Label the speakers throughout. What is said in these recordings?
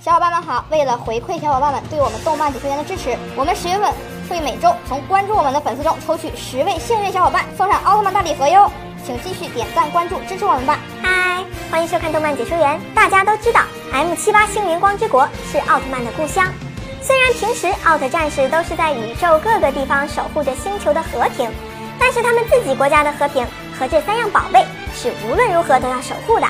Speaker 1: 小伙伴们好！为了回馈小伙伴们对我们动漫解说员的支持，我们十月份会每周从关注我们的粉丝中抽取十位幸运小伙伴，送上奥特曼大礼盒哟！请继续点赞关注支持我们吧！
Speaker 2: 嗨，欢迎收看动漫解说员。大家都知道，M 七八星云光之国是奥特曼的故乡。虽然平时奥特战士都是在宇宙各个地方守护着星球的和平，但是他们自己国家的和平和这三样宝贝是无论如何都要守护的。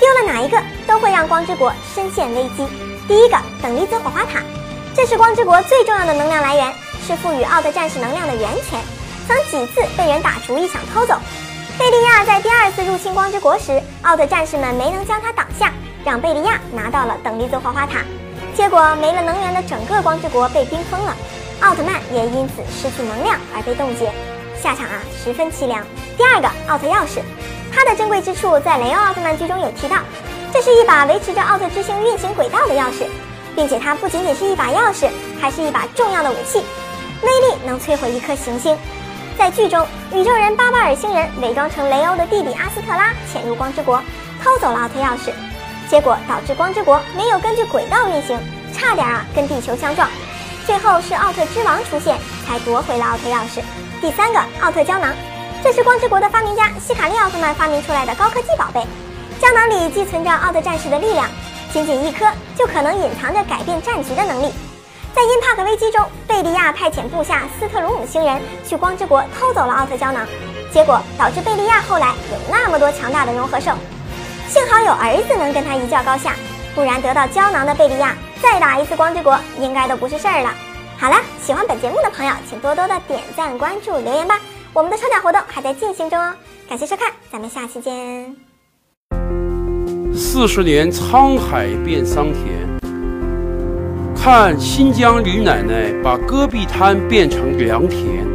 Speaker 2: 丢了哪一个，都会让光之国深陷危机。第一个，等离子火花塔，这是光之国最重要的能量来源，是赋予奥特战士能量的源泉。曾几次被人打主意想偷走。贝利亚在第二次入侵光之国时，奥特战士们没能将他挡下，让贝利亚拿到了等离子火花塔。结果没了能源的整个光之国被冰封了，奥特曼也因此失去能量而被冻结，下场啊十分凄凉。第二个，奥特钥匙。它的珍贵之处在雷欧奥特曼剧中有提到，这是一把维持着奥特之星运行轨道的钥匙，并且它不仅仅是一把钥匙，还是一把重要的武器，威力能摧毁一颗行星。在剧中，宇宙人巴巴尔星人伪装成雷欧的弟弟阿斯特拉，潜入光之国，偷走了奥特钥匙，结果导致光之国没有根据轨道运行，差点啊跟地球相撞。最后是奥特之王出现，才夺回了奥特钥匙。第三个，奥特胶囊。这是光之国的发明家希卡利奥特曼发明出来的高科技宝贝，胶囊里寄存着奥特战士的力量，仅仅一颗就可能隐藏着改变战局的能力。在因帕克危机中，贝利亚派遣部下斯特鲁姆星人去光之国偷走了奥特胶囊，结果导致贝利亚后来有那么多强大的融合兽。幸好有儿子能跟他一较高下，不然得到胶囊的贝利亚再打一次光之国应该都不是事儿了。好了，喜欢本节目的朋友，请多多的点赞、关注、留言吧。我们的抽奖活动还在进行中哦，感谢收看，咱们下期见。
Speaker 3: 四十年沧海变桑田，看新疆李奶奶把戈壁滩变成良田。